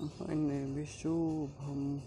My name is Shubham.